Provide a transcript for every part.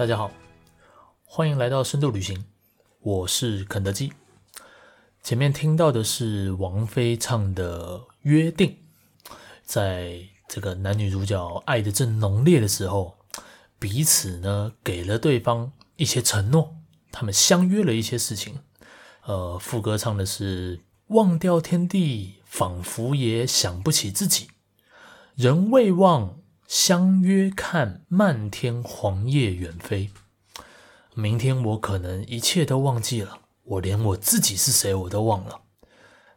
大家好，欢迎来到深度旅行，我是肯德基。前面听到的是王菲唱的《约定》，在这个男女主角爱的正浓烈的时候，彼此呢给了对方一些承诺，他们相约了一些事情。呃，副歌唱的是“忘掉天地，仿佛也想不起自己。人未忘，相约看漫天黄叶远飞。明天我可能一切都忘记了。”我连我自己是谁我都忘了，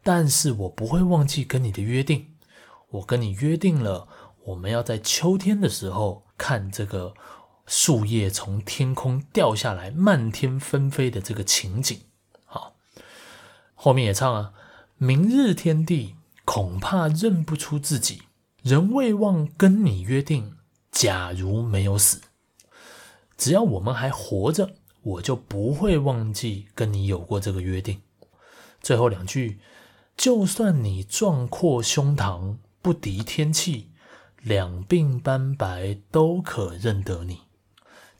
但是我不会忘记跟你的约定。我跟你约定了，我们要在秋天的时候看这个树叶从天空掉下来，漫天纷飞的这个情景。好，后面也唱啊，明日天地恐怕认不出自己，人未忘跟你约定。假如没有死，只要我们还活着。我就不会忘记跟你有过这个约定。最后两句，就算你壮阔胸膛不敌天气，两鬓斑白都可认得你。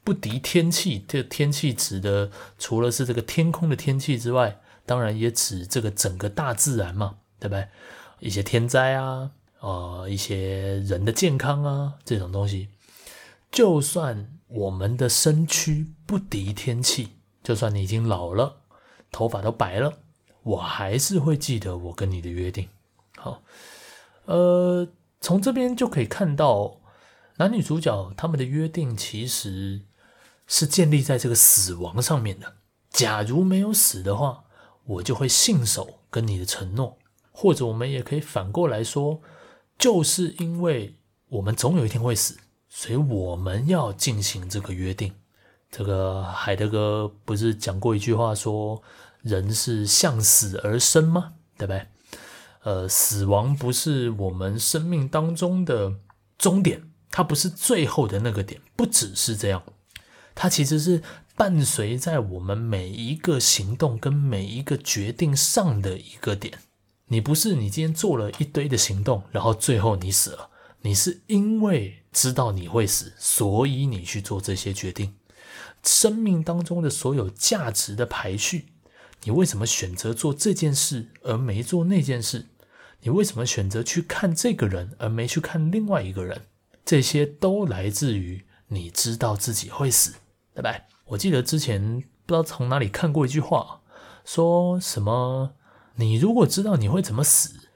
不敌天气，这天气指的除了是这个天空的天气之外，当然也指这个整个大自然嘛，对不对？一些天灾啊，呃，一些人的健康啊，这种东西，就算。我们的身躯不敌天气，就算你已经老了，头发都白了，我还是会记得我跟你的约定。好，呃，从这边就可以看到，男女主角他们的约定其实是建立在这个死亡上面的。假如没有死的话，我就会信守跟你的承诺。或者我们也可以反过来说，就是因为我们总有一天会死。所以我们要进行这个约定。这个海德格不是讲过一句话说，人是向死而生吗？对不对？呃，死亡不是我们生命当中的终点，它不是最后的那个点，不只是这样，它其实是伴随在我们每一个行动跟每一个决定上的一个点。你不是你今天做了一堆的行动，然后最后你死了。你是因为知道你会死，所以你去做这些决定。生命当中的所有价值的排序，你为什么选择做这件事而没做那件事？你为什么选择去看这个人而没去看另外一个人？这些都来自于你知道自己会死，对吧？我记得之前不知道从哪里看过一句话，说什么：你如果知道你会怎么死，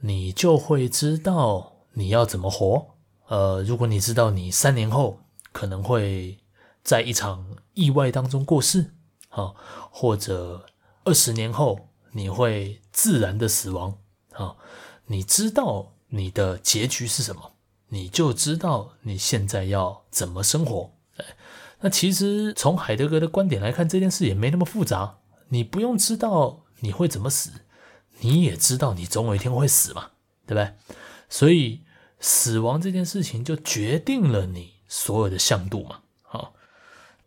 你就会知道。你要怎么活？呃，如果你知道你三年后可能会在一场意外当中过世，啊，或者二十年后你会自然的死亡，啊，你知道你的结局是什么，你就知道你现在要怎么生活。那其实从海德格的观点来看，这件事也没那么复杂。你不用知道你会怎么死，你也知道你总有一天会死嘛，对不对？所以。死亡这件事情就决定了你所有的向度嘛。好，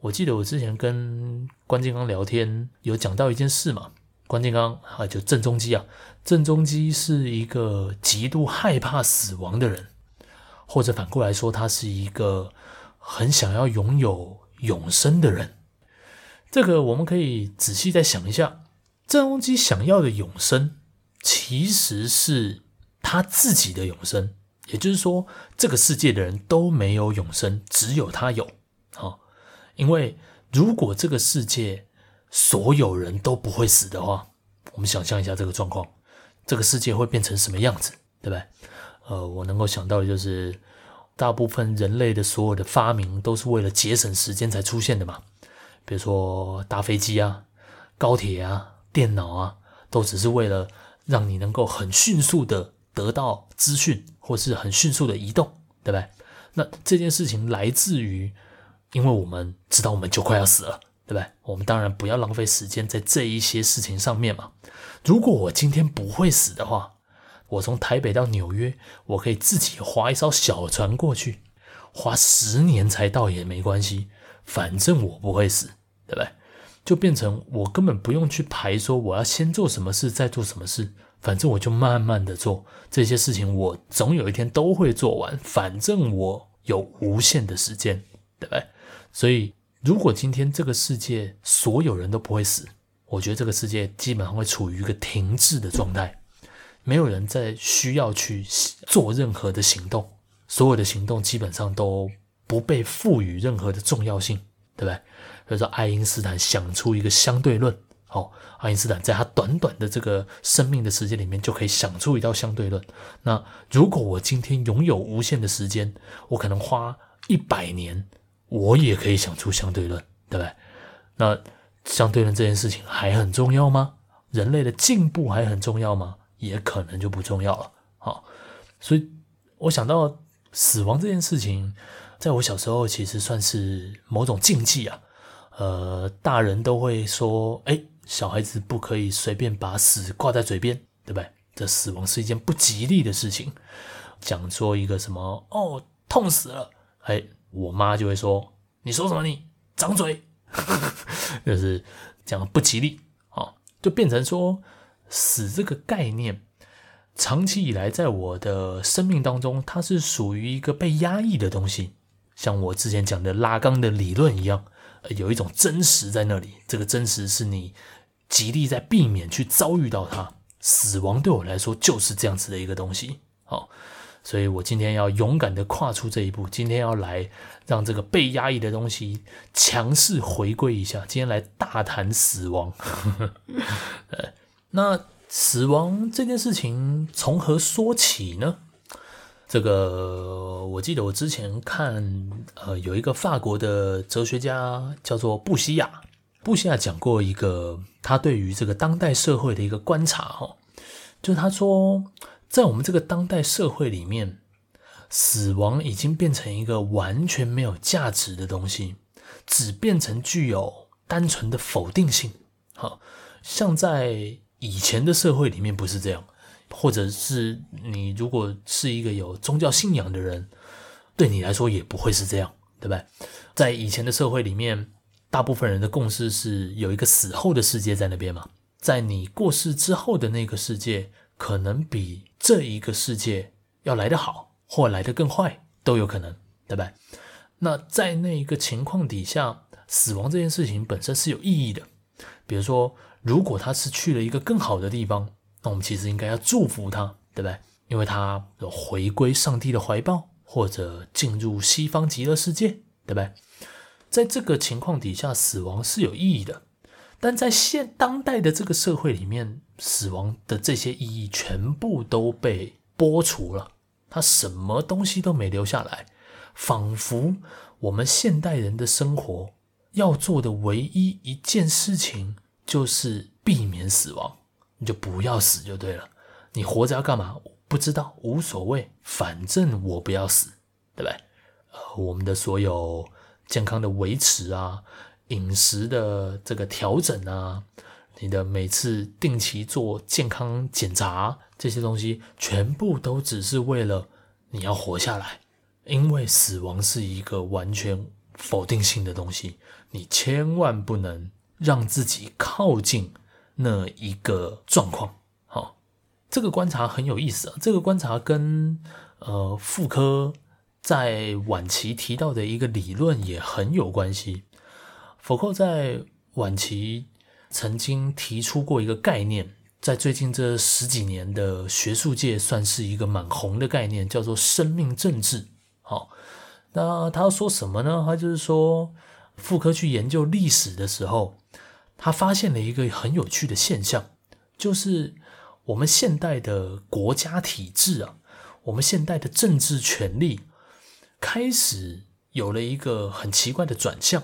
我记得我之前跟关金刚聊天，有讲到一件事嘛。关金刚啊，就郑中基啊，郑中基是一个极度害怕死亡的人，或者反过来说，他是一个很想要拥有永生的人。这个我们可以仔细再想一下，郑中基想要的永生，其实是他自己的永生。也就是说，这个世界的人都没有永生，只有他有。啊，因为如果这个世界所有人都不会死的话，我们想象一下这个状况，这个世界会变成什么样子，对不对？呃，我能够想到的就是，大部分人类的所有的发明都是为了节省时间才出现的嘛。比如说搭飞机啊、高铁啊、电脑啊，都只是为了让你能够很迅速的得到资讯。或是很迅速的移动，对不对？那这件事情来自于，因为我们知道我们就快要死了，对不对？我们当然不要浪费时间在这一些事情上面嘛。如果我今天不会死的话，我从台北到纽约，我可以自己划一艘小船过去，花十年才到也没关系，反正我不会死，对不对？就变成我根本不用去排说我要先做什么事，再做什么事，反正我就慢慢的做这些事情，我总有一天都会做完，反正我有无限的时间，对不对？所以，如果今天这个世界所有人都不会死，我觉得这个世界基本上会处于一个停滞的状态，没有人再需要去做任何的行动，所有的行动基本上都不被赋予任何的重要性，对不对？比如说，爱因斯坦想出一个相对论，哦，爱因斯坦在他短短的这个生命的时间里面就可以想出一道相对论。那如果我今天拥有无限的时间，我可能花一百年，我也可以想出相对论，对不对？那相对论这件事情还很重要吗？人类的进步还很重要吗？也可能就不重要了。好，所以我想到死亡这件事情，在我小时候其实算是某种禁忌啊。呃，大人都会说，哎，小孩子不可以随便把死挂在嘴边，对不对？这死亡是一件不吉利的事情。讲说一个什么，哦，痛死了，哎，我妈就会说，你说什么？你掌嘴，就是讲不吉利，哦，就变成说死这个概念，长期以来在我的生命当中，它是属于一个被压抑的东西，像我之前讲的拉缸的理论一样。有一种真实在那里，这个真实是你极力在避免去遭遇到它。死亡对我来说就是这样子的一个东西，好，所以我今天要勇敢的跨出这一步，今天要来让这个被压抑的东西强势回归一下，今天来大谈死亡。呃，那死亡这件事情从何说起呢？这个我记得我之前看，呃，有一个法国的哲学家叫做布西亚，布西亚讲过一个他对于这个当代社会的一个观察，哈，就是他说，在我们这个当代社会里面，死亡已经变成一个完全没有价值的东西，只变成具有单纯的否定性，好，像在以前的社会里面不是这样。或者是你如果是一个有宗教信仰的人，对你来说也不会是这样，对不对？在以前的社会里面，大部分人的共识是有一个死后的世界在那边嘛，在你过世之后的那个世界，可能比这一个世界要来得好，或来得更坏都有可能，对不对？那在那一个情况底下，死亡这件事情本身是有意义的。比如说，如果他是去了一个更好的地方。那我们其实应该要祝福他，对不对？因为他有回归上帝的怀抱，或者进入西方极乐世界，对不对？在这个情况底下，死亡是有意义的。但在现当代的这个社会里面，死亡的这些意义全部都被剥除了，他什么东西都没留下来，仿佛我们现代人的生活要做的唯一一件事情就是避免死亡。你就不要死就对了。你活着要干嘛？不知道，无所谓，反正我不要死，对不对？呃，我们的所有健康的维持啊，饮食的这个调整啊，你的每次定期做健康检查，这些东西全部都只是为了你要活下来。因为死亡是一个完全否定性的东西，你千万不能让自己靠近。那一个状况，好，这个观察很有意思啊。这个观察跟呃傅柯在晚期提到的一个理论也很有关系。傅柯在晚期曾经提出过一个概念，在最近这十几年的学术界算是一个蛮红的概念，叫做生命政治。好，那他说什么呢？他就是说，傅柯去研究历史的时候。他发现了一个很有趣的现象，就是我们现代的国家体制啊，我们现代的政治权力开始有了一个很奇怪的转向，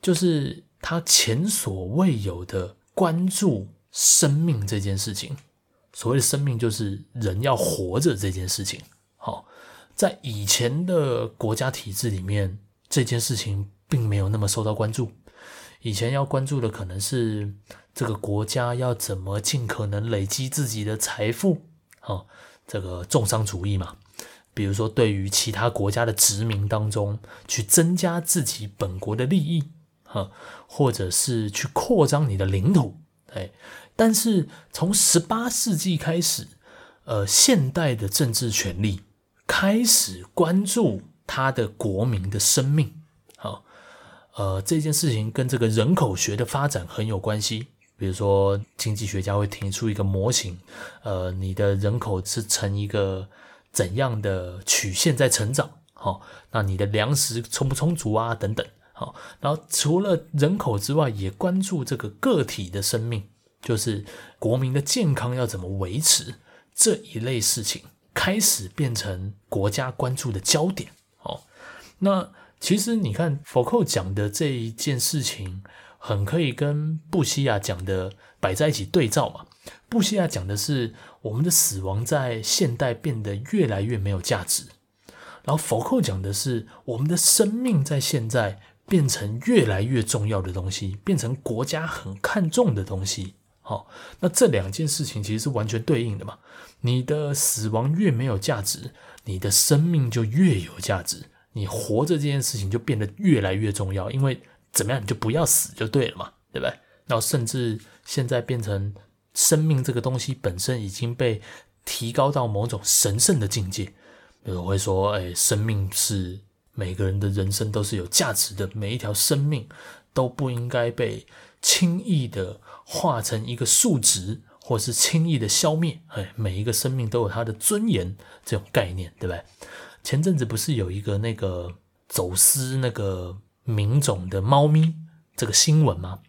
就是他前所未有的关注生命这件事情。所谓的生命，就是人要活着这件事情。好，在以前的国家体制里面，这件事情并没有那么受到关注。以前要关注的可能是这个国家要怎么尽可能累积自己的财富，啊，这个重商主义嘛。比如说，对于其他国家的殖民当中，去增加自己本国的利益，哈，或者是去扩张你的领土，哎，但是从十八世纪开始，呃，现代的政治权力开始关注他的国民的生命，呃，这件事情跟这个人口学的发展很有关系。比如说，经济学家会提出一个模型，呃，你的人口是呈一个怎样的曲线在成长？好，那你的粮食充不充足啊？等等，好，然后除了人口之外，也关注这个个体的生命，就是国民的健康要怎么维持这一类事情，开始变成国家关注的焦点。好，那其实你看，福寇讲的这一件事情。很可以跟布希亚讲的摆在一起对照嘛。布希亚讲的是我们的死亡在现代变得越来越没有价值，然后福寇讲的是我们的生命在现在变成越来越重要的东西，变成国家很看重的东西。好，那这两件事情其实是完全对应的嘛。你的死亡越没有价值，你的生命就越有价值，你活着这件事情就变得越来越重要，因为。怎么样，你就不要死就对了嘛，对不对？然后甚至现在变成生命这个东西本身已经被提高到某种神圣的境界。比如会说，哎，生命是每个人的人生都是有价值的，每一条生命都不应该被轻易的化成一个数值，或是轻易的消灭。哎，每一个生命都有它的尊严，这种概念，对不对？前阵子不是有一个那个走私那个。名种的猫咪这个新闻吗？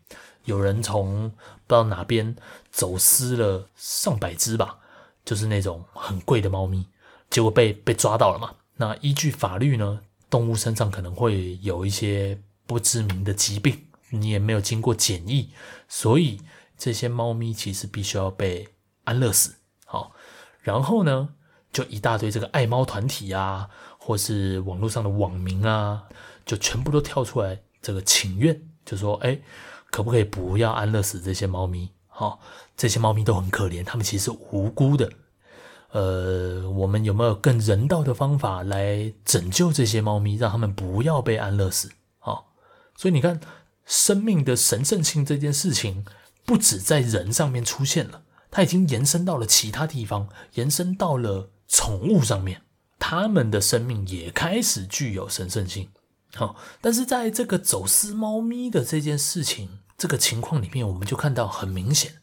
有人从不知道哪边走私了上百只吧，就是那种很贵的猫咪，结果被被抓到了嘛。那依据法律呢，动物身上可能会有一些不知名的疾病，你也没有经过检疫，所以这些猫咪其实必须要被安乐死。好，然后呢，就一大堆这个爱猫团体啊，或是网络上的网民啊。就全部都跳出来，这个请愿就说：“哎，可不可以不要安乐死这些猫咪？好，这些猫咪都很可怜，它们其实是无辜的。呃，我们有没有更人道的方法来拯救这些猫咪，让它们不要被安乐死？好，所以你看，生命的神圣性这件事情，不止在人上面出现了，它已经延伸到了其他地方，延伸到了宠物上面，它们的生命也开始具有神圣性。”好，但是在这个走私猫咪的这件事情这个情况里面，我们就看到很明显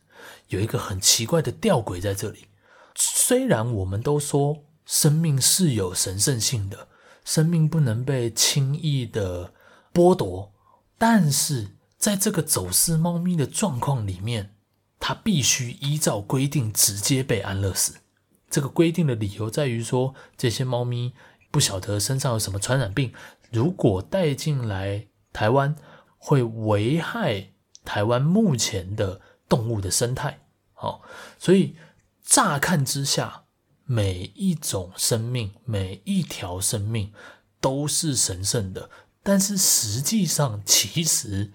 有一个很奇怪的吊诡在这里。虽然我们都说生命是有神圣性的，生命不能被轻易的剥夺，但是在这个走私猫咪的状况里面，它必须依照规定直接被安乐死。这个规定的理由在于说，这些猫咪不晓得身上有什么传染病。如果带进来台湾，会危害台湾目前的动物的生态。好，所以乍看之下，每一种生命、每一条生命都是神圣的。但是实际上，其实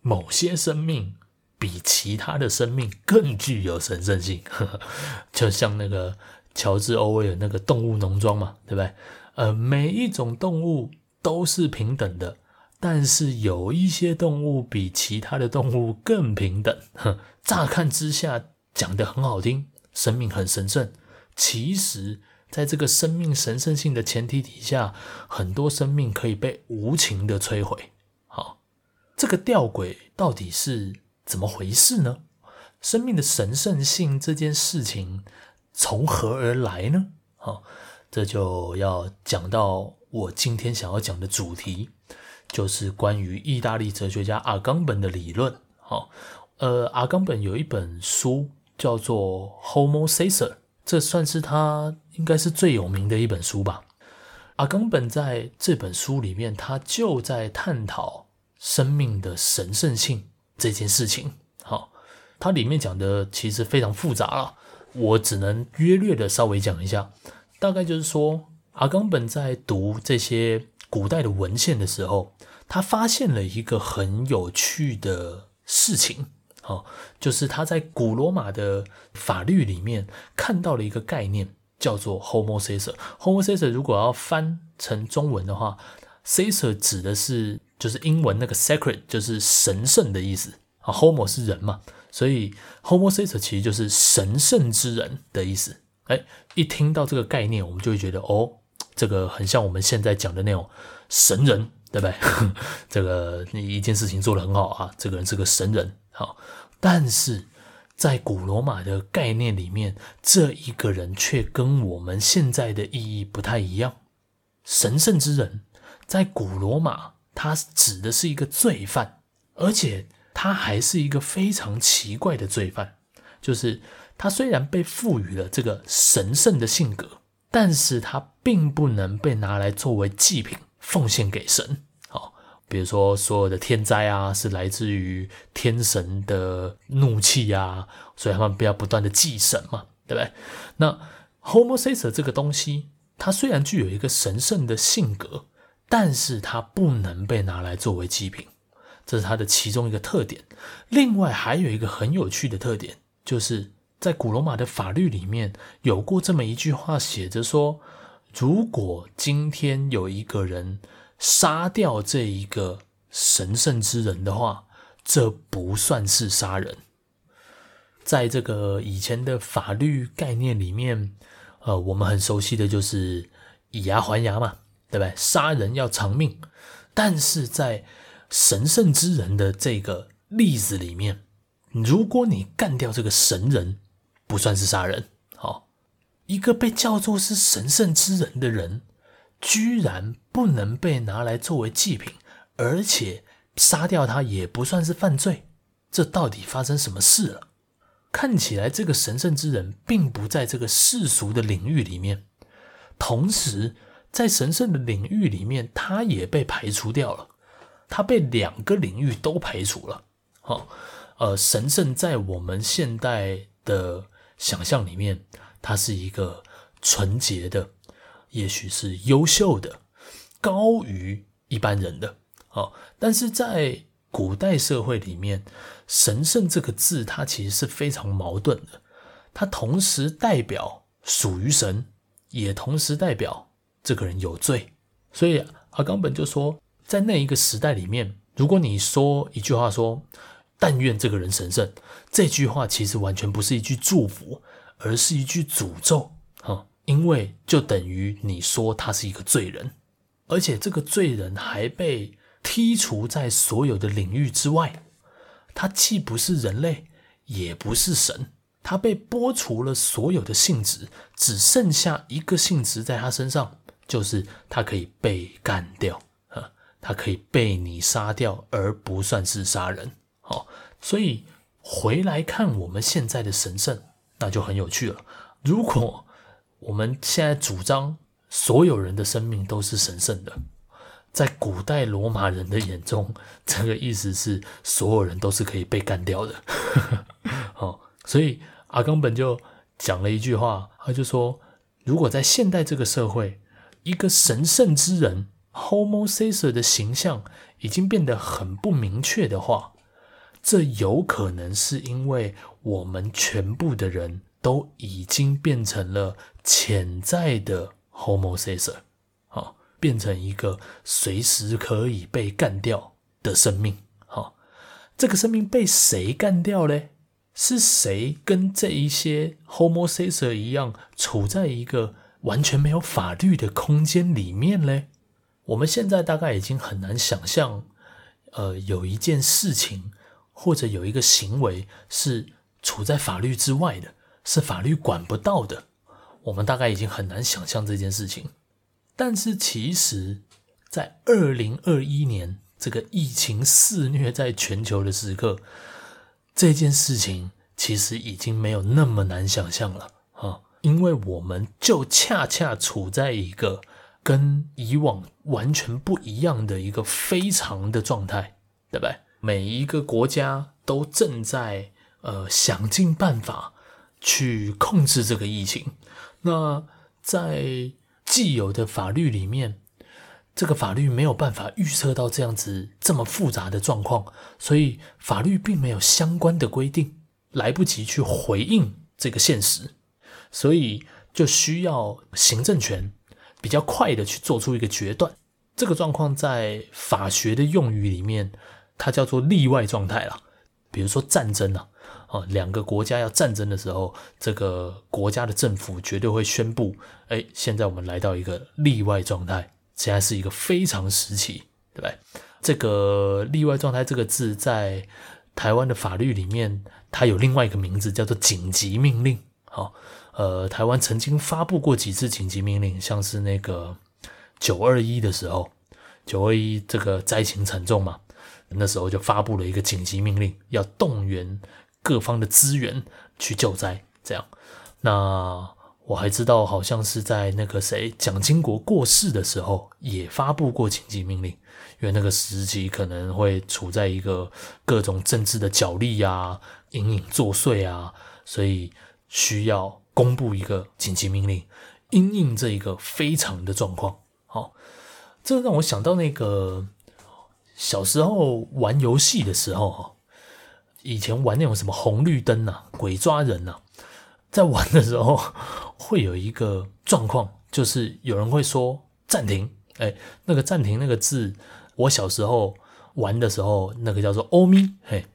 某些生命比其他的生命更具有神圣性。就像那个乔治·欧威尔那个《动物农庄》嘛，对不对？呃，每一种动物。都是平等的，但是有一些动物比其他的动物更平等。哼，乍看之下讲得很好听，生命很神圣。其实，在这个生命神圣性的前提底下，很多生命可以被无情的摧毁。好，这个吊诡到底是怎么回事呢？生命的神圣性这件事情从何而来呢？好，这就要讲到。我今天想要讲的主题就是关于意大利哲学家阿冈本的理论。好，呃，阿冈本有一本书叫做《Homo Caesar》，这算是他应该是最有名的一本书吧。阿冈本在这本书里面，他就在探讨生命的神圣性这件事情。好，它里面讲的其实非常复杂了，我只能约略的稍微讲一下，大概就是说。阿冈本在读这些古代的文献的时候，他发现了一个很有趣的事情，哦，就是他在古罗马的法律里面看到了一个概念，叫做 Homo Caesar。Homo Caesar 如果要翻成中文的话，Caesar 指的是就是英文那个 sacred 就是神圣的意思啊，homo 是人嘛，所以 homo sacer 其实就是神圣之人的意思。哎，一听到这个概念，我们就会觉得哦，这个很像我们现在讲的那种神人，对不对？这个你一件事情做得很好啊，这个人是个神人。好，但是在古罗马的概念里面，这一个人却跟我们现在的意义不太一样。神圣之人在古罗马。他指的是一个罪犯，而且他还是一个非常奇怪的罪犯。就是他虽然被赋予了这个神圣的性格，但是他并不能被拿来作为祭品奉献给神。好，比如说所有的天灾啊，是来自于天神的怒气啊，所以他们不要不断的祭神嘛，对不对？那 Homo sacer 这个东西，它虽然具有一个神圣的性格。但是它不能被拿来作为祭品，这是它的其中一个特点。另外还有一个很有趣的特点，就是在古罗马的法律里面有过这么一句话，写着说：如果今天有一个人杀掉这一个神圣之人的话，这不算是杀人。在这个以前的法律概念里面，呃，我们很熟悉的就是以牙还牙嘛。对不对？杀人要偿命，但是在神圣之人的这个例子里面，如果你干掉这个神人，不算是杀人。好，一个被叫做是神圣之人的人，居然不能被拿来作为祭品，而且杀掉他也不算是犯罪，这到底发生什么事了？看起来这个神圣之人并不在这个世俗的领域里面，同时。在神圣的领域里面，他也被排除掉了。他被两个领域都排除了。好，呃，神圣在我们现代的想象里面，它是一个纯洁的，也许是优秀的，高于一般人的。好，但是在古代社会里面，神圣这个字，它其实是非常矛盾的。它同时代表属于神，也同时代表。这个人有罪，所以阿冈本就说，在那一个时代里面，如果你说一句话说“但愿这个人神圣”，这句话其实完全不是一句祝福，而是一句诅咒啊！因为就等于你说他是一个罪人，而且这个罪人还被剔除在所有的领域之外，他既不是人类，也不是神，他被剥除了所有的性质，只剩下一个性质在他身上。就是他可以被干掉，啊，他可以被你杀掉，而不算是杀人。好，所以回来看我们现在的神圣，那就很有趣了。如果我们现在主张所有人的生命都是神圣的，在古代罗马人的眼中，这个意思是所有人都是可以被干掉的。好，所以阿冈本就讲了一句话，他就说，如果在现代这个社会，一个神圣之人，Homo sacer 的形象已经变得很不明确的话，这有可能是因为我们全部的人都已经变成了潜在的 Homo sacer，好，变成一个随时可以被干掉的生命。好，这个生命被谁干掉嘞？是谁跟这一些 Homo sacer 一样，处在一个完全没有法律的空间里面嘞，我们现在大概已经很难想象，呃，有一件事情或者有一个行为是处在法律之外的，是法律管不到的。我们大概已经很难想象这件事情。但是其实，在二零二一年这个疫情肆虐在全球的时刻，这件事情其实已经没有那么难想象了。因为我们就恰恰处在一个跟以往完全不一样的一个非常的状态，对不对？每一个国家都正在呃想尽办法去控制这个疫情。那在既有的法律里面，这个法律没有办法预测到这样子这么复杂的状况，所以法律并没有相关的规定，来不及去回应这个现实。所以就需要行政权比较快的去做出一个决断。这个状况在法学的用语里面，它叫做例外状态啦。比如说战争啊，啊，两个国家要战争的时候，这个国家的政府绝对会宣布：哎，现在我们来到一个例外状态，现在是一个非常时期，对不对？这个例外状态这个字在台湾的法律里面，它有另外一个名字，叫做紧急命令。好，呃，台湾曾经发布过几次紧急命令，像是那个九二一的时候，九二一这个灾情惨重嘛。那时候就发布了一个紧急命令，要动员各方的资源去救灾。这样，那我还知道，好像是在那个谁蒋经国过世的时候，也发布过紧急命令，因为那个时期可能会处在一个各种政治的角力啊、隐隐作祟啊，所以需要公布一个紧急命令，因应这一个非常的状况。好，这让我想到那个。小时候玩游戏的时候，以前玩那种什么红绿灯呐、鬼抓人呐，在玩的时候 会有一个状况，就是有人会说暂停。哎，那个暂停那个字，我小时候玩的时候，那个叫做欧咪。嘿，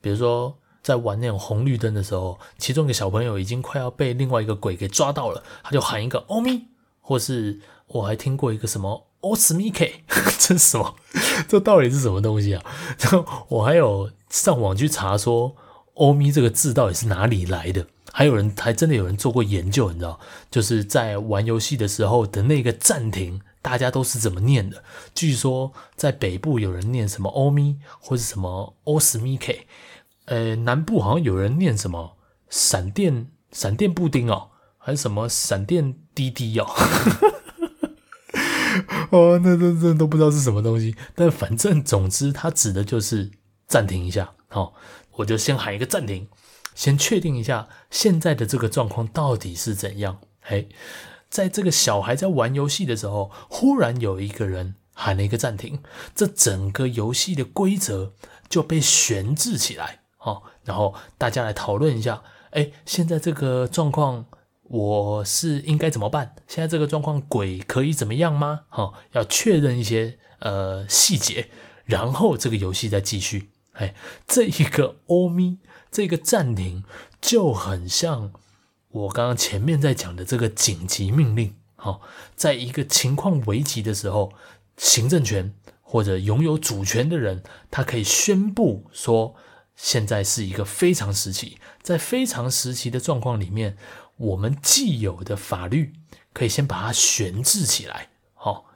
比如说在玩那种红绿灯的时候，其中一个小朋友已经快要被另外一个鬼给抓到了，他就喊一个欧咪，或是我还听过一个什么。奥斯米 K，这是什么？这到底是什么东西啊？然后我还有上网去查说“欧咪”这个字到底是哪里来的？还有人还真的有人做过研究，你知道？就是在玩游戏的时候的那个暂停，大家都是怎么念的？据说在北部有人念什么“欧咪”或是什么“奥斯米 K”，呃，南部好像有人念什么“闪电闪电布丁”哦，还是什么“闪电滴滴”哦。哦，那那那都不知道是什么东西，但反正总之，它指的就是暂停一下。好、哦，我就先喊一个暂停，先确定一下现在的这个状况到底是怎样。嘿，在这个小孩在玩游戏的时候，忽然有一个人喊了一个暂停，这整个游戏的规则就被悬置起来。哦，然后大家来讨论一下，哎，现在这个状况。我是应该怎么办？现在这个状况，鬼可以怎么样吗？好，要确认一些呃细节，然后这个游戏再继续。哎，这一个欧咪，这个暂停就很像我刚刚前面在讲的这个紧急命令。好，在一个情况危急的时候，行政权或者拥有主权的人，他可以宣布说，现在是一个非常时期，在非常时期的状况里面。我们既有的法律可以先把它悬置起来，好，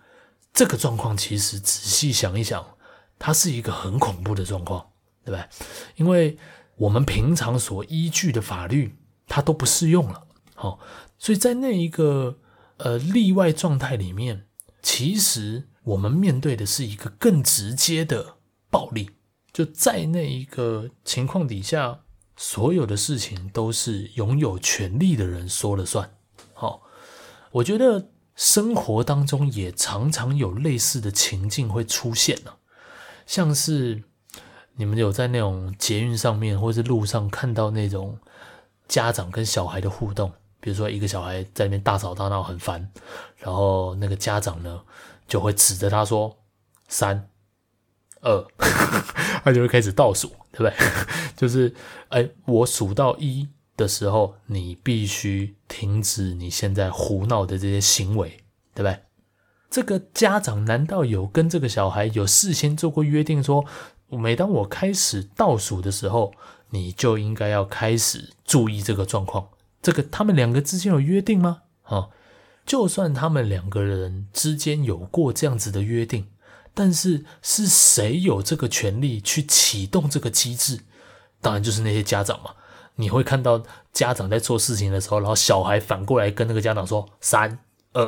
这个状况其实仔细想一想，它是一个很恐怖的状况，对不对？因为我们平常所依据的法律它都不适用了，好，所以在那一个呃例外状态里面，其实我们面对的是一个更直接的暴力，就在那一个情况底下。所有的事情都是拥有权力的人说了算。好，我觉得生活当中也常常有类似的情境会出现呢，像是你们有在那种捷运上面或是路上看到那种家长跟小孩的互动，比如说一个小孩在那边大吵大闹很烦，然后那个家长呢就会指着他说三。二，他就会开始倒数，对不对？就是，哎，我数到一的时候，你必须停止你现在胡闹的这些行为，对不对？这个家长难道有跟这个小孩有事先做过约定说，说每当我开始倒数的时候，你就应该要开始注意这个状况？这个他们两个之间有约定吗？啊，就算他们两个人之间有过这样子的约定。但是是谁有这个权利去启动这个机制？当然就是那些家长嘛。你会看到家长在做事情的时候，然后小孩反过来跟那个家长说“三二”，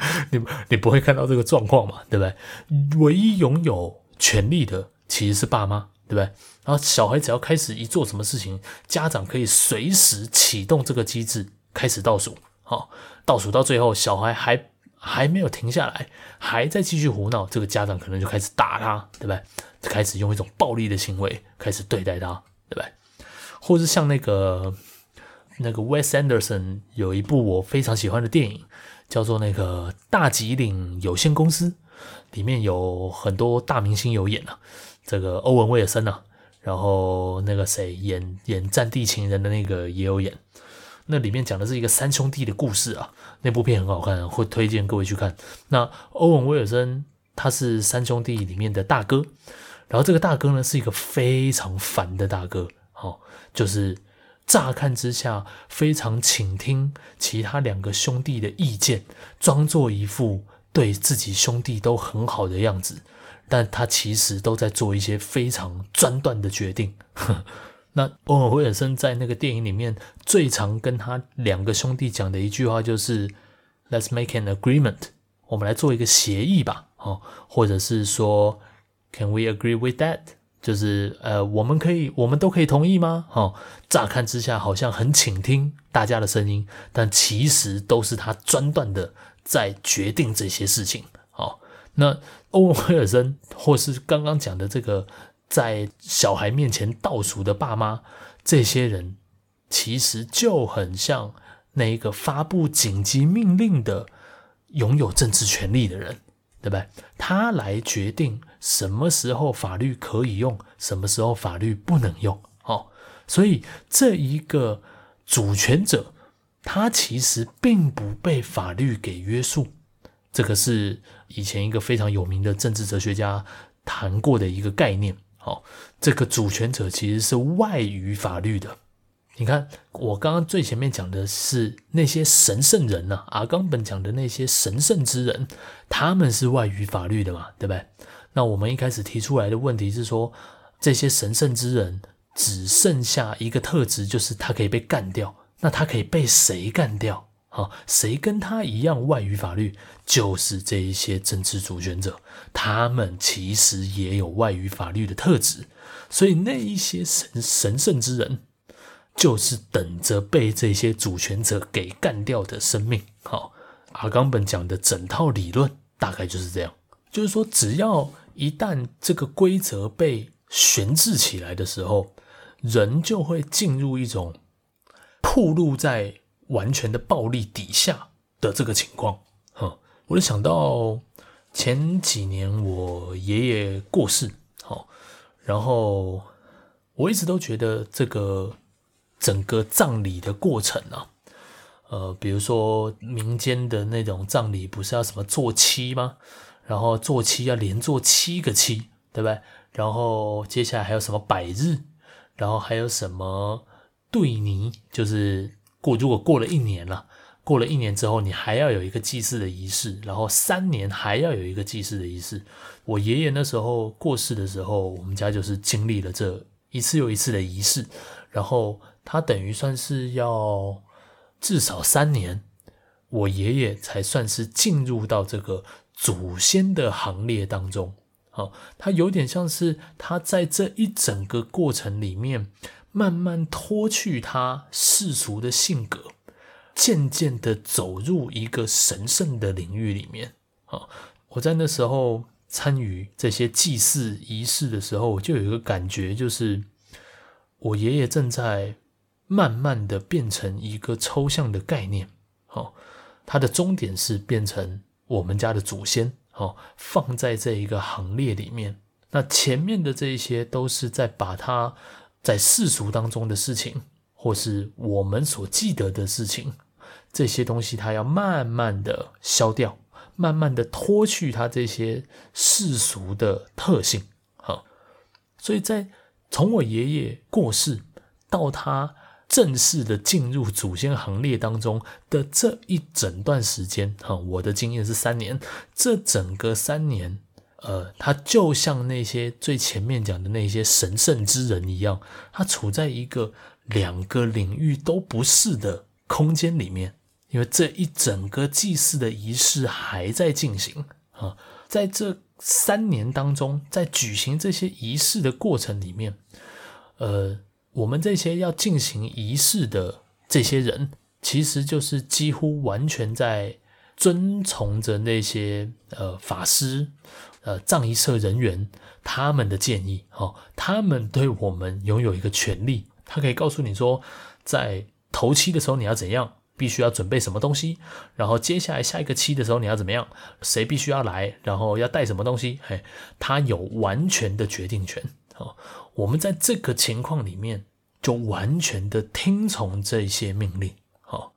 你你不会看到这个状况嘛？对不对？唯一拥有权利的其实是爸妈，对不对？然后小孩只要开始一做什么事情，家长可以随时启动这个机制，开始倒数。好，倒数到最后，小孩还。还没有停下来，还在继续胡闹，这个家长可能就开始打他，对不对？就开始用一种暴力的行为开始对待他，对不对？或是像那个那个 Wes Anderson 有一部我非常喜欢的电影，叫做那个大吉岭有限公司。里面有很多大明星有演啊，这个欧文威尔森啊，然后那个谁演演战地情人的那个也有演。那里面讲的是一个三兄弟的故事啊，那部片很好看，会推荐各位去看。那欧文威尔森他是三兄弟里面的大哥，然后这个大哥呢是一个非常烦的大哥，哦，就是乍看之下非常倾听其他两个兄弟的意见，装作一副对自己兄弟都很好的样子，但他其实都在做一些非常专断的决定。那欧文威尔森在那个电影里面最常跟他两个兄弟讲的一句话就是：“Let's make an agreement，我们来做一个协议吧。”哦，或者是说：“Can we agree with that？” 就是呃，我们可以，我们都可以同意吗？哦，乍看之下好像很倾听大家的声音，但其实都是他专断的在决定这些事情。哦，那欧文威尔森或是刚刚讲的这个。在小孩面前倒数的爸妈，这些人其实就很像那一个发布紧急命令的拥有政治权力的人，对不对？他来决定什么时候法律可以用，什么时候法律不能用。哦，所以这一个主权者，他其实并不被法律给约束。这个是以前一个非常有名的政治哲学家谈过的一个概念。好，这个主权者其实是外于法律的。你看，我刚刚最前面讲的是那些神圣人呐、啊，阿冈本讲的那些神圣之人，他们是外于法律的嘛，对不对？那我们一开始提出来的问题是说，这些神圣之人只剩下一个特质，就是他可以被干掉。那他可以被谁干掉？好，谁跟他一样外于法律？就是这一些政治主权者，他们其实也有外于法律的特质，所以那一些神神圣之人，就是等着被这些主权者给干掉的生命。好，阿冈本讲的整套理论大概就是这样，就是说，只要一旦这个规则被悬置起来的时候，人就会进入一种暴露在。完全的暴力底下的这个情况，我就想到前几年我爷爷过世，好，然后我一直都觉得这个整个葬礼的过程啊，呃，比如说民间的那种葬礼，不是要什么做七吗？然后做七要连做七个七，对不对？然后接下来还有什么百日，然后还有什么对尼，就是。过如果过了一年了，过了一年之后，你还要有一个祭祀的仪式，然后三年还要有一个祭祀的仪式。我爷爷那时候过世的时候，我们家就是经历了这一次又一次的仪式，然后他等于算是要至少三年，我爷爷才算是进入到这个祖先的行列当中。好，他有点像是他在这一整个过程里面。慢慢脱去他世俗的性格，渐渐的走入一个神圣的领域里面。啊，我在那时候参与这些祭祀仪式的时候，我就有一个感觉，就是我爷爷正在慢慢的变成一个抽象的概念。好，他的终点是变成我们家的祖先。好，放在这一个行列里面。那前面的这一些都是在把他。在世俗当中的事情，或是我们所记得的事情，这些东西它要慢慢的消掉，慢慢的脱去它这些世俗的特性。哈，所以在从我爷爷过世到他正式的进入祖先行列当中的这一整段时间，哈，我的经验是三年，这整个三年。呃，他就像那些最前面讲的那些神圣之人一样，他处在一个两个领域都不是的空间里面，因为这一整个祭祀的仪式还在进行啊，在这三年当中，在举行这些仪式的过程里面，呃，我们这些要进行仪式的这些人，其实就是几乎完全在遵从着那些呃法师。呃，葬仪社人员他们的建议，哦，他们对我们拥有一个权利，他可以告诉你说，在头七的时候你要怎样，必须要准备什么东西，然后接下来下一个期的时候你要怎么样，谁必须要来，然后要带什么东西，嘿，他有完全的决定权。好，我们在这个情况里面就完全的听从这些命令。好，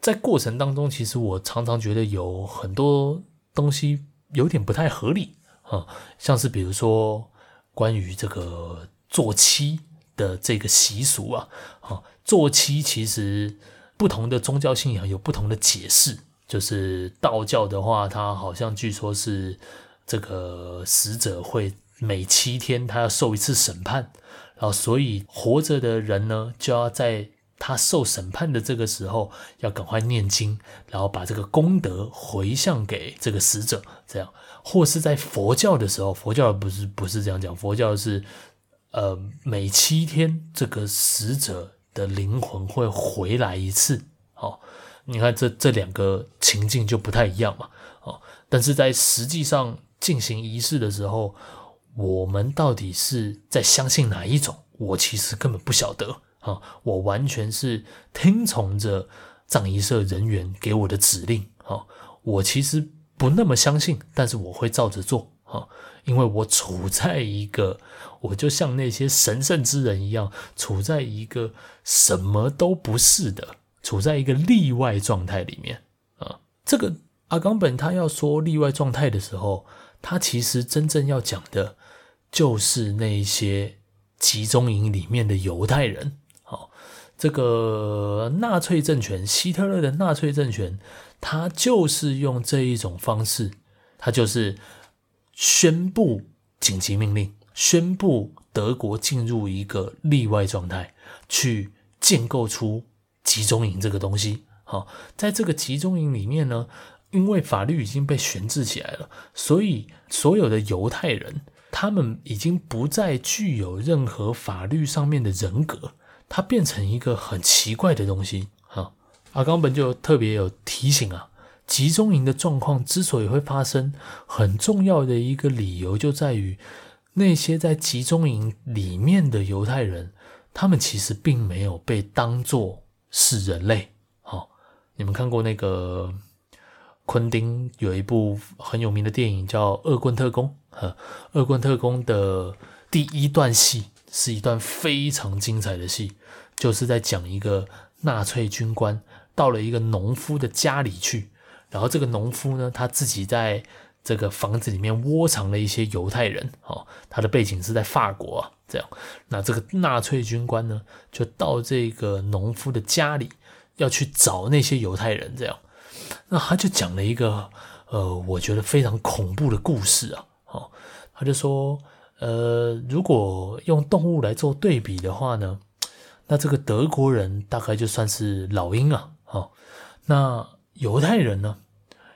在过程当中，其实我常常觉得有很多东西有点不太合理啊，像是比如说关于这个做期的这个习俗啊，啊，做期其实不同的宗教信仰有不同的解释，就是道教的话，它好像据说是这个死者会。每七天，他要受一次审判，然后所以活着的人呢，就要在他受审判的这个时候，要赶快念经，然后把这个功德回向给这个死者，这样。或是在佛教的时候，佛教不是不是这样讲，佛教是呃每七天这个死者的灵魂会回来一次。哦，你看这这两个情境就不太一样嘛。哦，但是在实际上进行仪式的时候。我们到底是在相信哪一种？我其实根本不晓得啊！我完全是听从着葬仪社人员给我的指令啊！我其实不那么相信，但是我会照着做啊！因为我处在一个，我就像那些神圣之人一样，处在一个什么都不是的，处在一个例外状态里面啊！这个阿冈本他要说例外状态的时候，他其实真正要讲的。就是那些集中营里面的犹太人，好，这个纳粹政权，希特勒的纳粹政权，他就是用这一种方式，他就是宣布紧急命令，宣布德国进入一个例外状态，去建构出集中营这个东西。好，在这个集中营里面呢，因为法律已经被悬置起来了，所以所有的犹太人。他们已经不再具有任何法律上面的人格，它变成一个很奇怪的东西。哈，阿冈本就特别有提醒啊，集中营的状况之所以会发生，很重要的一个理由就在于那些在集中营里面的犹太人，他们其实并没有被当作是人类。好，你们看过那个？昆汀有一部很有名的电影叫《恶棍特工》，哈，《恶棍特工》的第一段戏是一段非常精彩的戏，就是在讲一个纳粹军官到了一个农夫的家里去，然后这个农夫呢，他自己在这个房子里面窝藏了一些犹太人，哦，他的背景是在法国啊，这样，那这个纳粹军官呢，就到这个农夫的家里要去找那些犹太人，这样。那他就讲了一个，呃，我觉得非常恐怖的故事啊。哦，他就说，呃，如果用动物来做对比的话呢，那这个德国人大概就算是老鹰啊。哦，那犹太人呢，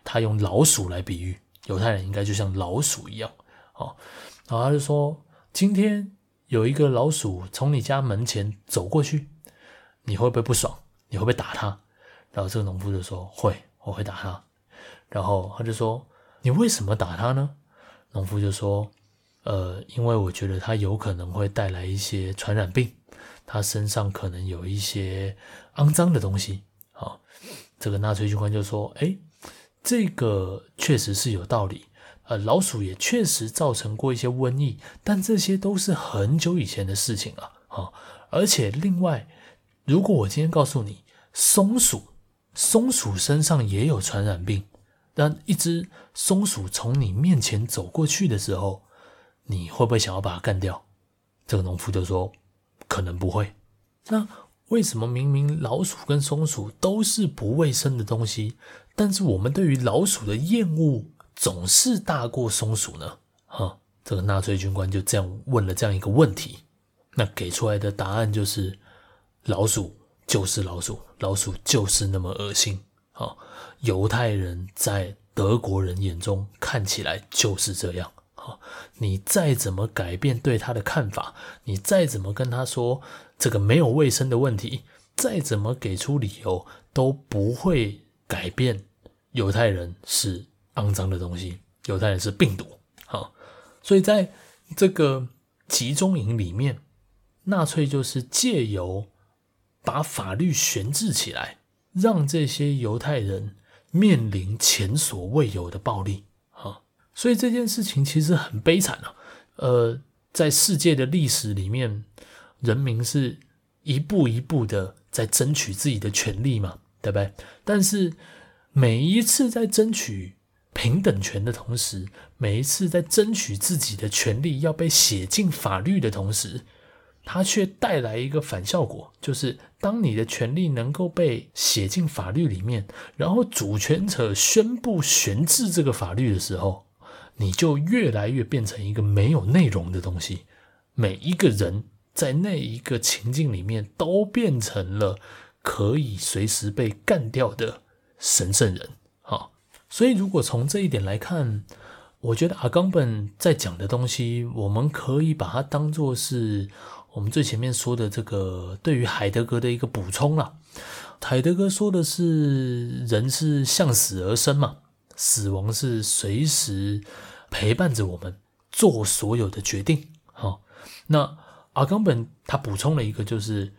他用老鼠来比喻，犹太人应该就像老鼠一样。哦，然后他就说，今天有一个老鼠从你家门前走过去，你会不会不爽？你会不会打他？然后这个农夫就说会。我会打他，然后他就说：“你为什么打他呢？”农夫就说：“呃，因为我觉得他有可能会带来一些传染病，他身上可能有一些肮脏的东西。”这个纳粹军官就说：“诶，这个确实是有道理。呃，老鼠也确实造成过一些瘟疫，但这些都是很久以前的事情了。啊，而且另外，如果我今天告诉你，松鼠。”松鼠身上也有传染病，但一只松鼠从你面前走过去的时候，你会不会想要把它干掉？这个农夫就说：“可能不会。”那为什么明明老鼠跟松鼠都是不卫生的东西，但是我们对于老鼠的厌恶总是大过松鼠呢？哈，这个纳粹军官就这样问了这样一个问题，那给出来的答案就是老鼠。就是老鼠，老鼠就是那么恶心。好，犹太人在德国人眼中看起来就是这样。好，你再怎么改变对他的看法，你再怎么跟他说这个没有卫生的问题，再怎么给出理由，都不会改变犹太人是肮脏的东西，犹太人是病毒。好，所以在这个集中营里面，纳粹就是借由把法律悬置起来，让这些犹太人面临前所未有的暴力啊！所以这件事情其实很悲惨啊。呃，在世界的历史里面，人民是一步一步的在争取自己的权利嘛，对不对？但是每一次在争取平等权的同时，每一次在争取自己的权利要被写进法律的同时，它却带来一个反效果，就是当你的权利能够被写进法律里面，然后主权者宣布悬置这个法律的时候，你就越来越变成一个没有内容的东西。每一个人在那一个情境里面都变成了可以随时被干掉的神圣人。好，所以如果从这一点来看，我觉得阿冈本在讲的东西，我们可以把它当作是。我们最前面说的这个，对于海德格的一个补充了。海德格说的是，人是向死而生嘛，死亡是随时陪伴着我们做所有的决定。好，那阿冈本他补充了一个，就是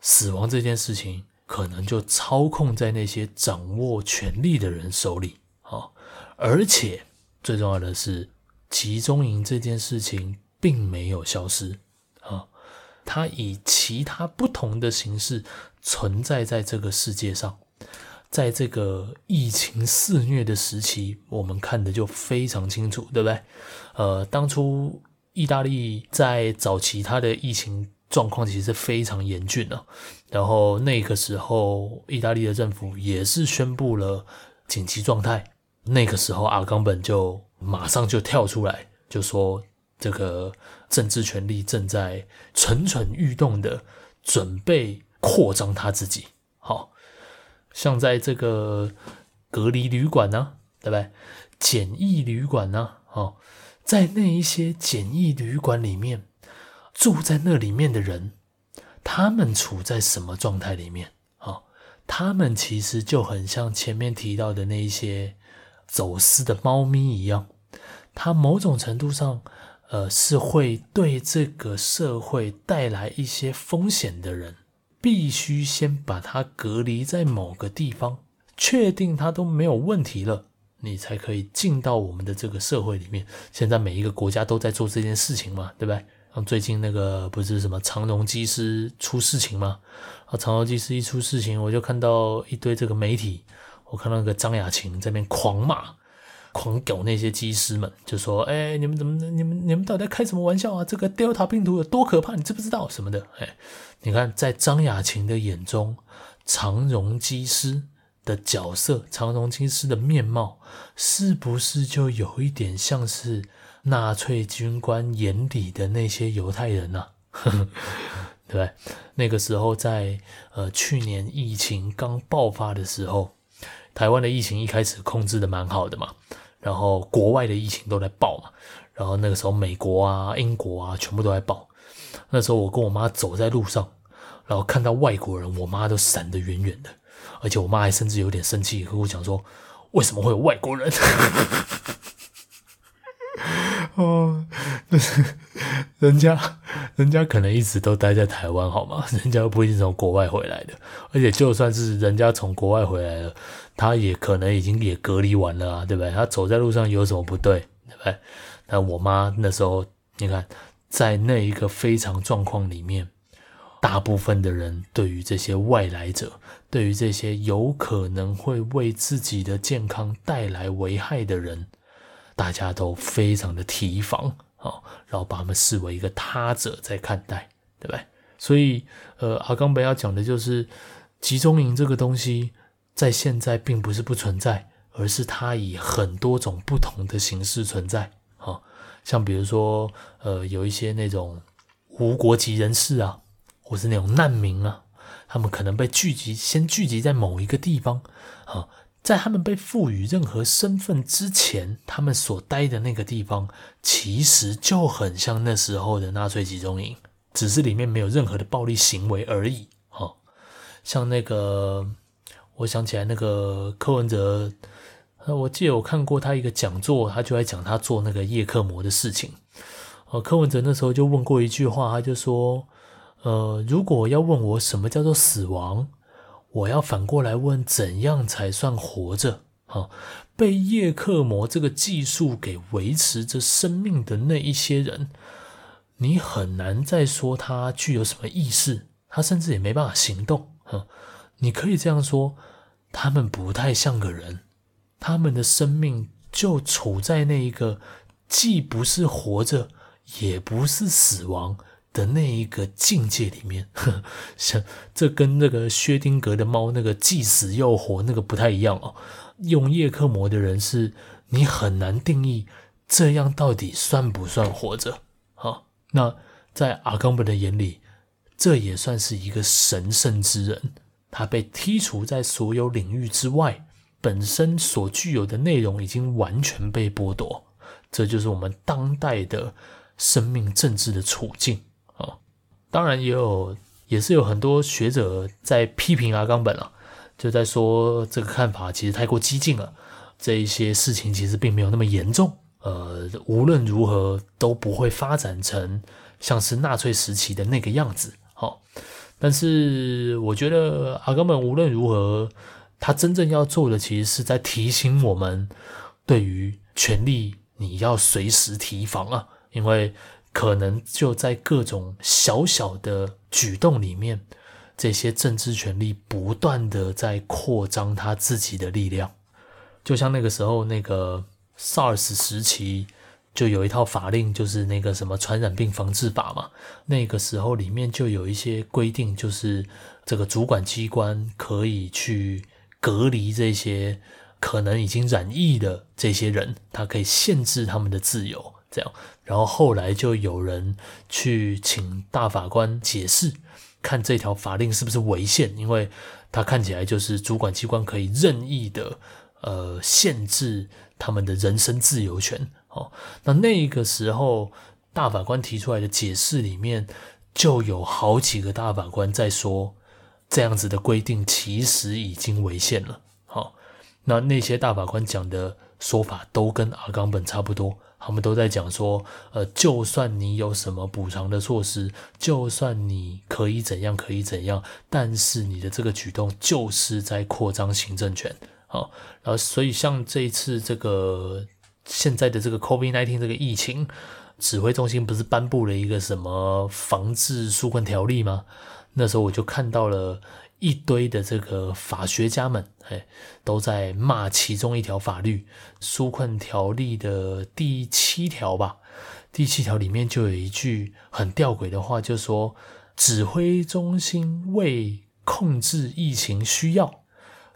死亡这件事情可能就操控在那些掌握权力的人手里。好，而且最重要的是，集中营这件事情并没有消失啊。它以其他不同的形式存在在这个世界上，在这个疫情肆虐的时期，我们看的就非常清楚，对不对？呃，当初意大利在早期它的疫情状况其实是非常严峻的，然后那个时候意大利的政府也是宣布了紧急状态，那个时候阿冈本就马上就跳出来就说。这个政治权力正在蠢蠢欲动的准备扩张他自己，好像在这个隔离旅馆呢，对不对？简易旅馆呢，哦，在那一些简易旅馆里面住在那里面的人，他们处在什么状态里面？哦，他们其实就很像前面提到的那一些走私的猫咪一样，他某种程度上。呃，是会对这个社会带来一些风险的人，必须先把他隔离在某个地方，确定他都没有问题了，你才可以进到我们的这个社会里面。现在每一个国家都在做这件事情嘛，对不对？像最近那个不是什么长荣机师出事情吗？啊，长荣机师一出事情，我就看到一堆这个媒体，我看到那个张雅琴在那边狂骂。狂屌那些机师们，就说：“哎，你们怎么？你们你们到底在开什么玩笑啊？这个 Delta 病毒有多可怕？你知不知道什么的？哎，你看，在张雅琴的眼中，长荣机师的角色，长荣机师的面貌，是不是就有一点像是纳粹军官眼里的那些犹太人呢？呵呵，对？那个时候在，在呃去年疫情刚爆发的时候。”台湾的疫情一开始控制的蛮好的嘛，然后国外的疫情都在爆嘛，然后那个时候美国啊、英国啊全部都在爆。那时候我跟我妈走在路上，然后看到外国人，我妈都闪得远远的，而且我妈还甚至有点生气，和我讲说：“为什么会有外国人？” 哦，就是人家，人家可能一直都待在台湾，好吗？人家又不一定从国外回来的，而且就算是人家从国外回来了。他也可能已经也隔离完了啊，对不对？他走在路上有什么不对，对不对？那我妈那时候，你看，在那一个非常状况里面，大部分的人对于这些外来者，对于这些有可能会为自己的健康带来危害的人，大家都非常的提防啊，然后把他们视为一个他者在看待，对不对？所以，呃，阿冈本要讲的就是集中营这个东西。在现在并不是不存在，而是它以很多种不同的形式存在。啊，像比如说，呃，有一些那种无国籍人士啊，或是那种难民啊，他们可能被聚集，先聚集在某一个地方。啊，在他们被赋予任何身份之前，他们所待的那个地方，其实就很像那时候的纳粹集中营，只是里面没有任何的暴力行为而已。啊，像那个。我想起来，那个柯文哲，我记得我看过他一个讲座，他就在讲他做那个叶克膜的事情。呃，柯文哲那时候就问过一句话，他就说：“呃，如果要问我什么叫做死亡，我要反过来问，怎样才算活着？啊，被叶克膜这个技术给维持着生命的那一些人，你很难再说他具有什么意识，他甚至也没办法行动。哈，你可以这样说，他们不太像个人，他们的生命就处在那一个既不是活着，也不是死亡的那一个境界里面。呵，像这跟那个薛丁格的猫那个既死又活那个不太一样哦。用叶克膜的人是，你很难定义这样到底算不算活着？好，那在阿冈本的眼里，这也算是一个神圣之人，他被剔除在所有领域之外，本身所具有的内容已经完全被剥夺。这就是我们当代的生命政治的处境！当然，也有也是有很多学者在批评阿冈本了。就在说这个看法其实太过激进了，这一些事情其实并没有那么严重。呃，无论如何都不会发展成像是纳粹时期的那个样子。好，但是我觉得阿冈本无论如何，他真正要做的其实是在提醒我们，对于权力你要随时提防啊，因为可能就在各种小小的举动里面。这些政治权力不断的在扩张他自己的力量，就像那个时候那个 SARS 时期，就有一套法令，就是那个什么传染病防治法嘛。那个时候里面就有一些规定，就是这个主管机关可以去隔离这些可能已经染疫的这些人，他可以限制他们的自由，这样。然后后来就有人去请大法官解释。看这条法令是不是违宪，因为它看起来就是主管机关可以任意的呃限制他们的人身自由权。哦，那那个时候大法官提出来的解释里面，就有好几个大法官在说，这样子的规定其实已经违宪了。好，那那些大法官讲的说法都跟阿冈本差不多。他们都在讲说，呃，就算你有什么补偿的措施，就算你可以怎样可以怎样，但是你的这个举动就是在扩张行政权，好，然后所以像这一次这个现在的这个 COVID-19 这个疫情，指挥中心不是颁布了一个什么防治纾困条例吗？那时候我就看到了。一堆的这个法学家们，哎，都在骂其中一条法律——纾困条例的第七条吧。第七条里面就有一句很吊诡的话，就说：“指挥中心为控制疫情需要，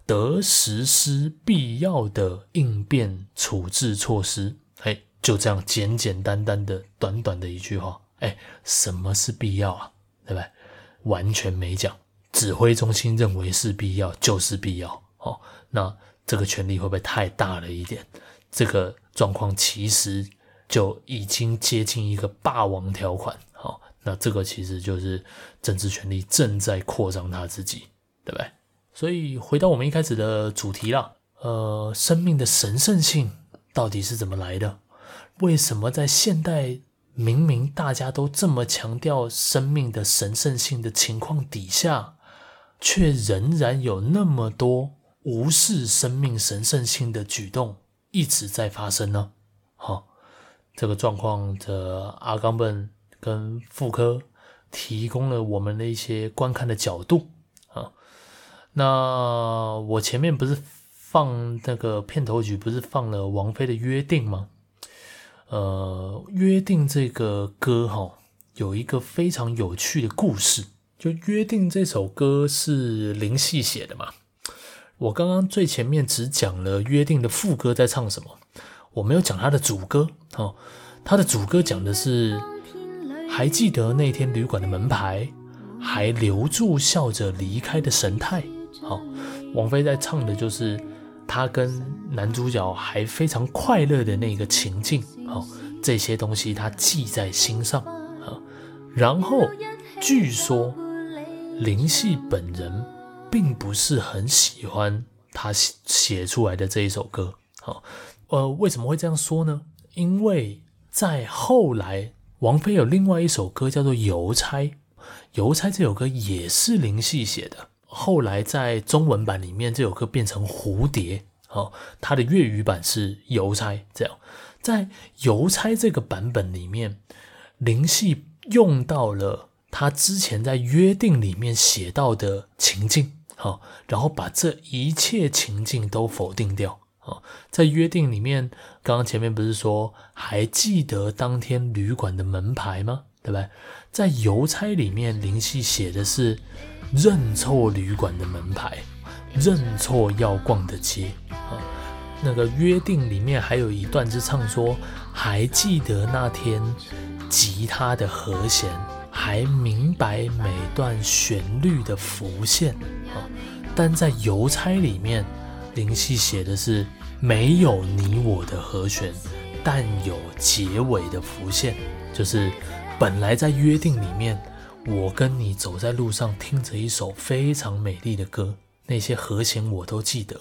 得实施必要的应变处置措施。”哎，就这样简简单单的短短的一句话，哎，什么是必要啊？对不对？完全没讲。指挥中心认为是必要，就是必要。哦，那这个权力会不会太大了一点？这个状况其实就已经接近一个霸王条款。好，那这个其实就是政治权力正在扩张他自己，对不对？所以回到我们一开始的主题了，呃，生命的神圣性到底是怎么来的？为什么在现代明明大家都这么强调生命的神圣性的情况底下，却仍然有那么多无视生命神圣性的举动一直在发生呢？好，这个状况的阿冈本跟傅科提供了我们的一些观看的角度啊。那我前面不是放那个片头曲，不是放了王菲的《约定》吗？呃，《约定》这个歌哈，有一个非常有趣的故事。就约定这首歌是林夕写的嘛？我刚刚最前面只讲了约定的副歌在唱什么，我没有讲他的主歌哦。他的主歌讲的是还记得那天旅馆的门牌，还留住笑着离开的神态。好，王菲在唱的就是她跟男主角还非常快乐的那个情境。好，这些东西他记在心上。好，然后据说。林夕本人并不是很喜欢他写写出来的这一首歌，好，呃，为什么会这样说呢？因为在后来，王菲有另外一首歌叫做《邮差》，《邮差》这首歌也是林夕写的后来在中文版里面这首歌变成蝴蝶，哦，它的粤语版是邮差。这样，在邮差这个版本里面，林夕用到了他之前在约定里面写到的情境，好，然后把这一切情境都否定掉。啊，在约定里面，刚刚前面不是说还记得当天旅馆的门牌吗？对不对？在邮差里面，林夕写的是认错旅馆的门牌，认错要逛的街。啊，那个约定里面还有一段是唱说，还记得那天吉他的和弦，还明白每段旋律的浮现。啊，但在邮差里面。林夕写的是没有你我的和弦，但有结尾的浮现，就是本来在约定里面，我跟你走在路上，听着一首非常美丽的歌，那些和弦我都记得。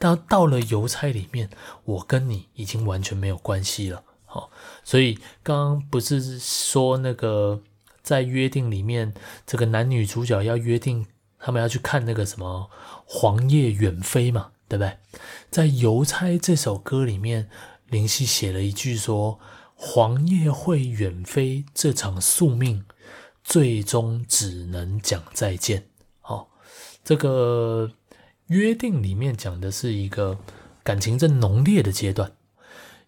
但到了邮差里面，我跟你已经完全没有关系了。好，所以刚刚不是说那个在约定里面，这个男女主角要约定，他们要去看那个什么黄叶远飞嘛？对不对？在《邮差》这首歌里面，林夕写了一句说：“黄叶会远飞，这场宿命最终只能讲再见。”哦，这个约定里面讲的是一个感情正浓烈的阶段，《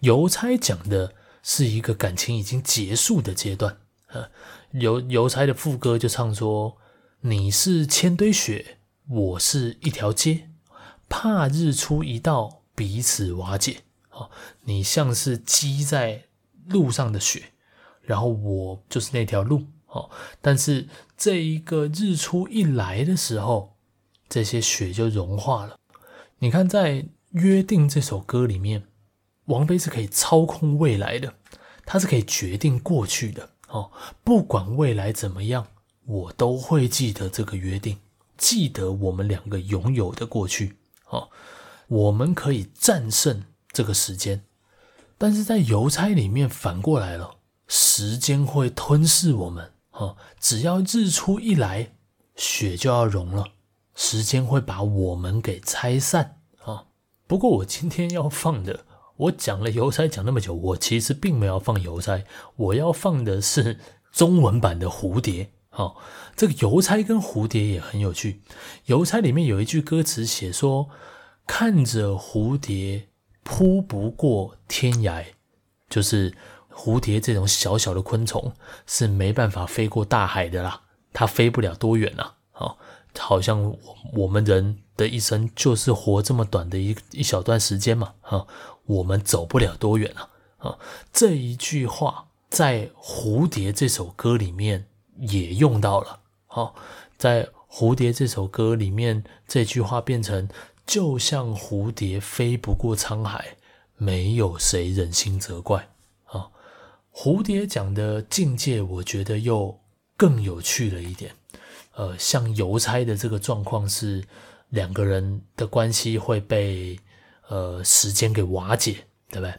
邮差》讲的是一个感情已经结束的阶段。呃，邮邮差的副歌就唱说：“你是千堆雪，我是一条街。”怕日出一到，彼此瓦解。哦，你像是积在路上的雪，然后我就是那条路。哦，但是这一个日出一来的时候，这些雪就融化了。你看，在《约定》这首歌里面，王菲是可以操控未来的，她是可以决定过去的。哦，不管未来怎么样，我都会记得这个约定，记得我们两个拥有的过去。哦，我们可以战胜这个时间，但是在邮差里面反过来了，时间会吞噬我们。哦，只要日出一来，雪就要融了，时间会把我们给拆散。啊，不过我今天要放的，我讲了邮差讲那么久，我其实并没有放邮差，我要放的是中文版的蝴蝶。好，这个邮差跟蝴蝶也很有趣。邮差里面有一句歌词写说：“看着蝴蝶扑不过天涯，就是蝴蝶这种小小的昆虫是没办法飞过大海的啦，它飞不了多远啊。好，好像我们人的一生就是活这么短的一一小段时间嘛。哈，我们走不了多远啊。啊，这一句话在《蝴蝶》这首歌里面。也用到了，好，在《蝴蝶》这首歌里面，这句话变成就像蝴蝶飞不过沧海，没有谁忍心责怪。啊，蝴蝶讲的境界，我觉得又更有趣了一点。呃，像邮差的这个状况是两个人的关系会被呃时间给瓦解，对不对？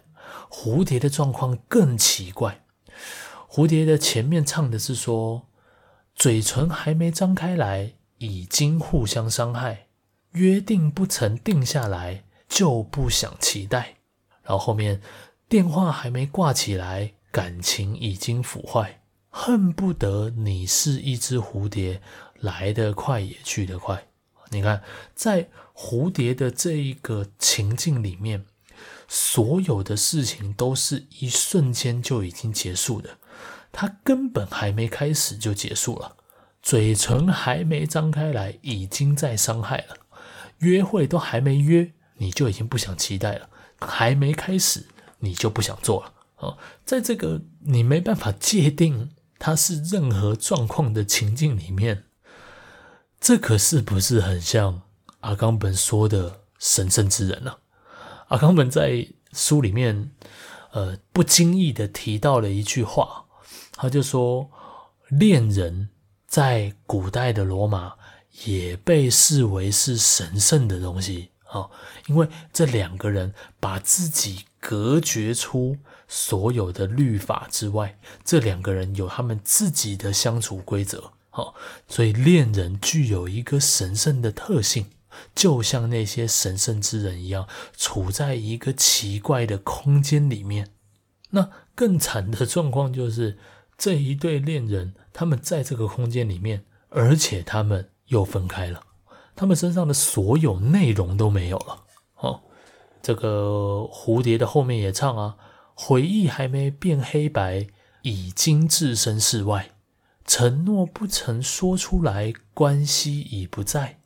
蝴蝶的状况更奇怪。蝴蝶的前面唱的是说，嘴唇还没张开来，已经互相伤害，约定不曾定下来，就不想期待。然后后面电话还没挂起来，感情已经腐坏，恨不得你是一只蝴蝶，来得快也去得快。你看，在蝴蝶的这一个情境里面，所有的事情都是一瞬间就已经结束的。它根本还没开始就结束了，嘴唇还没张开来，已经在伤害了。约会都还没约，你就已经不想期待了。还没开始，你就不想做了。哦，在这个你没办法界定它是任何状况的情境里面，这可是不是很像阿冈本说的神圣之人呢？阿冈本在书里面，呃，不经意的提到了一句话。他就说，恋人在古代的罗马也被视为是神圣的东西啊，因为这两个人把自己隔绝出所有的律法之外，这两个人有他们自己的相处规则好，所以恋人具有一个神圣的特性，就像那些神圣之人一样，处在一个奇怪的空间里面。那更惨的状况就是，这一对恋人他们在这个空间里面，而且他们又分开了，他们身上的所有内容都没有了。哦，这个蝴蝶的后面也唱啊，回忆还没变黑白，已经置身事外。承诺不曾说出来，关系已不在，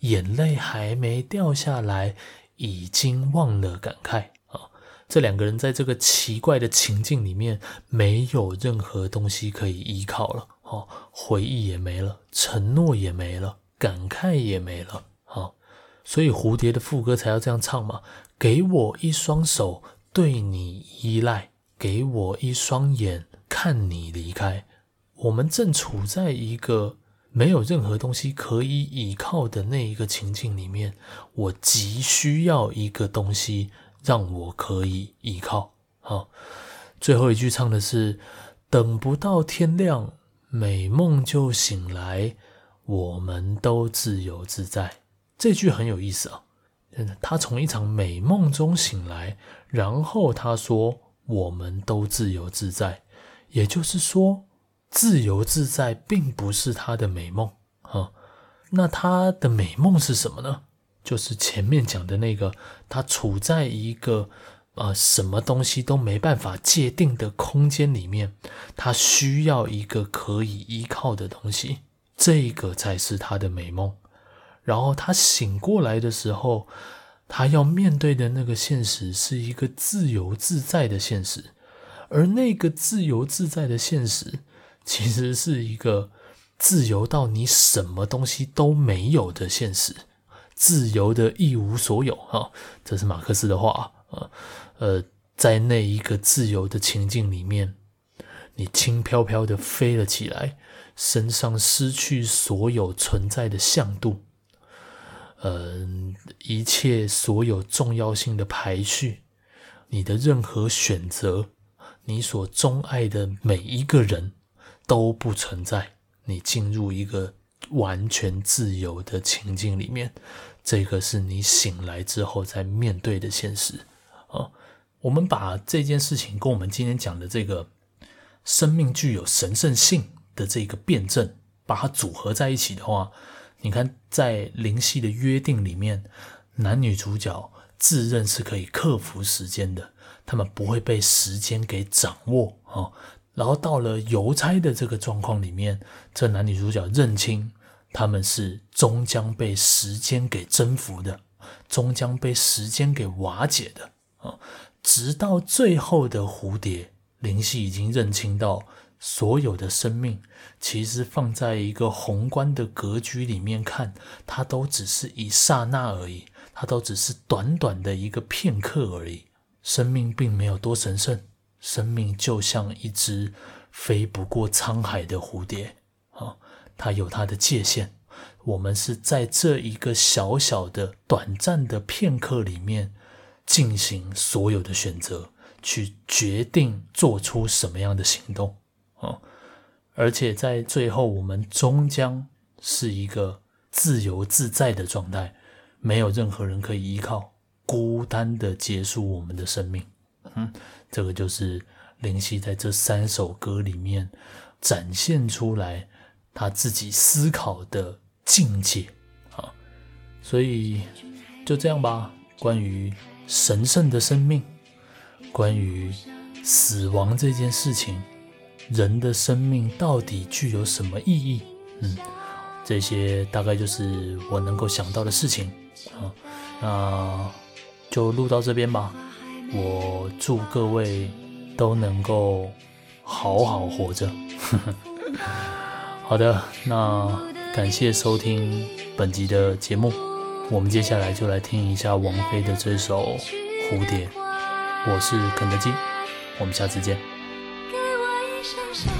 眼泪还没掉下来，已经忘了感慨啊！这两个人在这个奇怪的情境里面，没有任何东西可以依靠了，哦，回忆也没了，承诺也没了，感慨也没了，啊！所以蝴蝶的副歌才要这样唱嘛：给我一双手，对你依赖；给我一双眼，看你离开。我们正处在一个没有任何东西可以依靠的那一个情境里面，我急需要一个东西让我可以依靠。好，最后一句唱的是“等不到天亮，美梦就醒来，我们都自由自在”。这句很有意思啊，他从一场美梦中醒来，然后他说“我们都自由自在”，也就是说。自由自在并不是他的美梦啊，那他的美梦是什么呢？就是前面讲的那个，他处在一个呃什么东西都没办法界定的空间里面，他需要一个可以依靠的东西，这个才是他的美梦。然后他醒过来的时候，他要面对的那个现实是一个自由自在的现实，而那个自由自在的现实。其实是一个自由到你什么东西都没有的现实，自由的一无所有哈，这是马克思的话啊。呃，在那一个自由的情境里面，你轻飘飘的飞了起来，身上失去所有存在的向度，嗯、一切所有重要性的排序，你的任何选择，你所钟爱的每一个人。都不存在，你进入一个完全自由的情境里面，这个是你醒来之后在面对的现实啊。我们把这件事情跟我们今天讲的这个生命具有神圣性的这个辩证，把它组合在一起的话，你看在灵犀的约定里面，男女主角自认是可以克服时间的，他们不会被时间给掌握啊。然后到了邮差的这个状况里面，这男女主角认清他们是终将被时间给征服的，终将被时间给瓦解的啊！直到最后的蝴蝶，灵犀已经认清到所有的生命其实放在一个宏观的格局里面看，它都只是一刹那而已，它都只是短短的一个片刻而已，生命并没有多神圣。生命就像一只飞不过沧海的蝴蝶啊，它有它的界限。我们是在这一个小小的、短暂的片刻里面进行所有的选择，去决定做出什么样的行动啊。而且在最后，我们终将是一个自由自在的状态，没有任何人可以依靠，孤单的结束我们的生命。嗯。这个就是灵犀在这三首歌里面展现出来他自己思考的境界啊，所以就这样吧。关于神圣的生命，关于死亡这件事情，人的生命到底具有什么意义？嗯，这些大概就是我能够想到的事情啊。那就录到这边吧。我祝各位都能够好好活着。好的，那感谢收听本集的节目。我们接下来就来听一下王菲的这首《蝴蝶》。我是肯德基，我们下次见。给我一双手